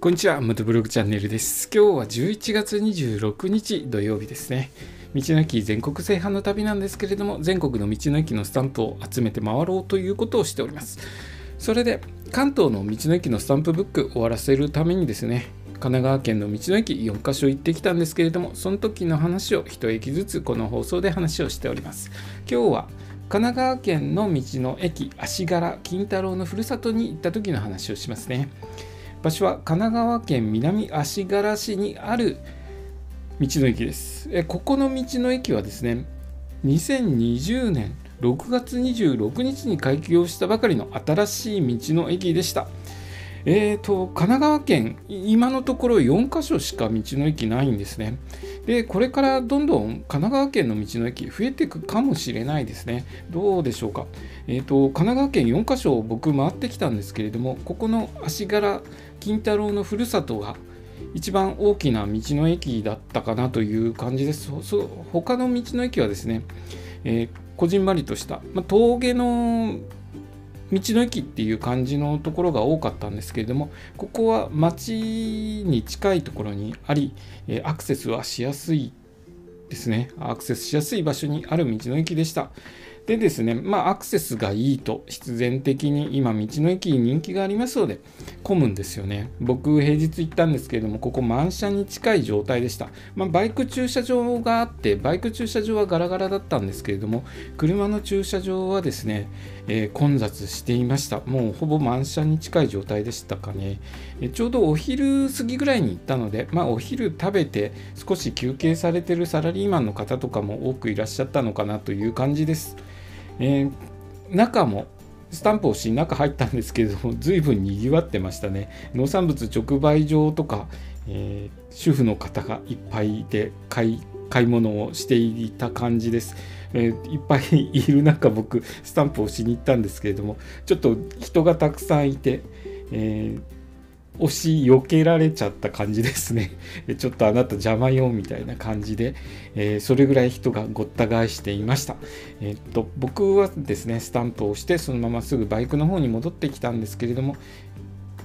こんにちは、元ブログチャンネルです。今日は11月26日土曜日ですね。道の駅全国制覇の旅なんですけれども、全国の道の駅のスタンプを集めて回ろうということをしております。それで、関東の道の駅のスタンプブック終わらせるためにですね、神奈川県の道の駅4カ所行ってきたんですけれども、その時の話を1駅ずつこの放送で話をしております。今日は神奈川県の道の駅足柄金太郎のふるさとに行った時の話をしますね。場所は神奈川県南足柄市にある道の駅です。えここの道の駅はですね、2020年6月26日に開業したばかりの新しい道の駅でした。えーと、神奈川県、今のところ4カ所しか道の駅ないんですね。で、これからどんどん神奈川県の道の駅増えていくかもしれないですね。どうでしょうか。えーと、神奈川県4カ所僕回ってきたんですけれども、ここの足柄金太郎のふるさとが一番大きな道の駅だったかなという感じです。そ他の道の駅はですね、えー、こじんまりとした、ま、峠の道の駅っていう感じのところが多かったんですけれどもここは町に近いところにありアクセスはしやすいですね。アクセスしやすい場所にある道の駅でした。でですね、まあ、アクセスがいいと必然的に今道の駅人気がありますので混むんですよね。僕平日行ったんですけれどもここ満車に近い状態でした、まあ、バイク駐車場があってバイク駐車場はガラガラだったんですけれども車の駐車場はですね、えー、混雑していました。もうほぼ満車に近い状態でしたかね、えちょうどお昼過ぎぐらいに行ったので、まあ、お昼食べて少し休憩されてるサラリーマンの方とかも多くいらっしゃったのかなという感じです。えー、中もスタンプをし中入ったんですけれども随分にぎわってましたね。農産物直売所とか、えー、主婦の方がいっぱいいて買い買い物をしていた感じです、えー、いっぱいいる中僕スタンプをしに行ったんですけれどもちょっと人がたくさんいて、えー押し避けられちゃった感じですね。ちょっとあなた邪魔よみたいな感じで、えー、それぐらい人がごった返していました。えー、っと、僕はですね、スタンプをしてそのまますぐバイクの方に戻ってきたんですけれども、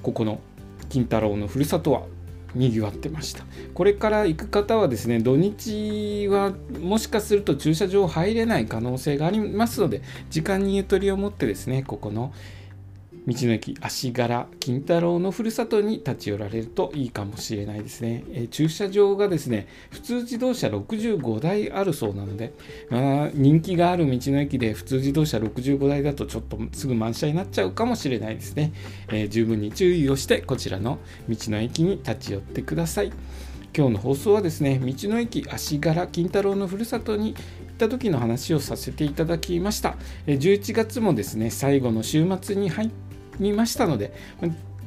ここの金太郎のふるさとはにぎわってましたこれから行く方はですね土日はもしかすると駐車場入れない可能性がありますので時間にゆとりを持ってですねここの道の駅足柄金太郎のふるさとに立ち寄られるといいかもしれないですね、え、駐車場がですね普通自動車65台あるそうなので、あ、人気がある道の駅で普通自動車65台だとちょっとすぐ満車になっちゃうかもしれないですね、え、十分に注意をしてこちらの道の駅に立ち寄ってください。今日の放送はですね道の駅足柄金太郎のふるさとに行った時の話をさせていただきました。11月もですね最後の週末に入ってみましたので、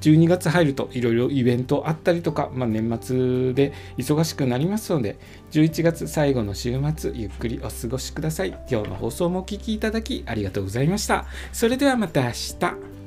12月入るといろいろイベントあったりとか、まあ、年末で忙しくなりますので、11月最後の週末、ゆっくりお過ごしください。今日の放送もお聴きいただきありがとうございました。それではまた明日。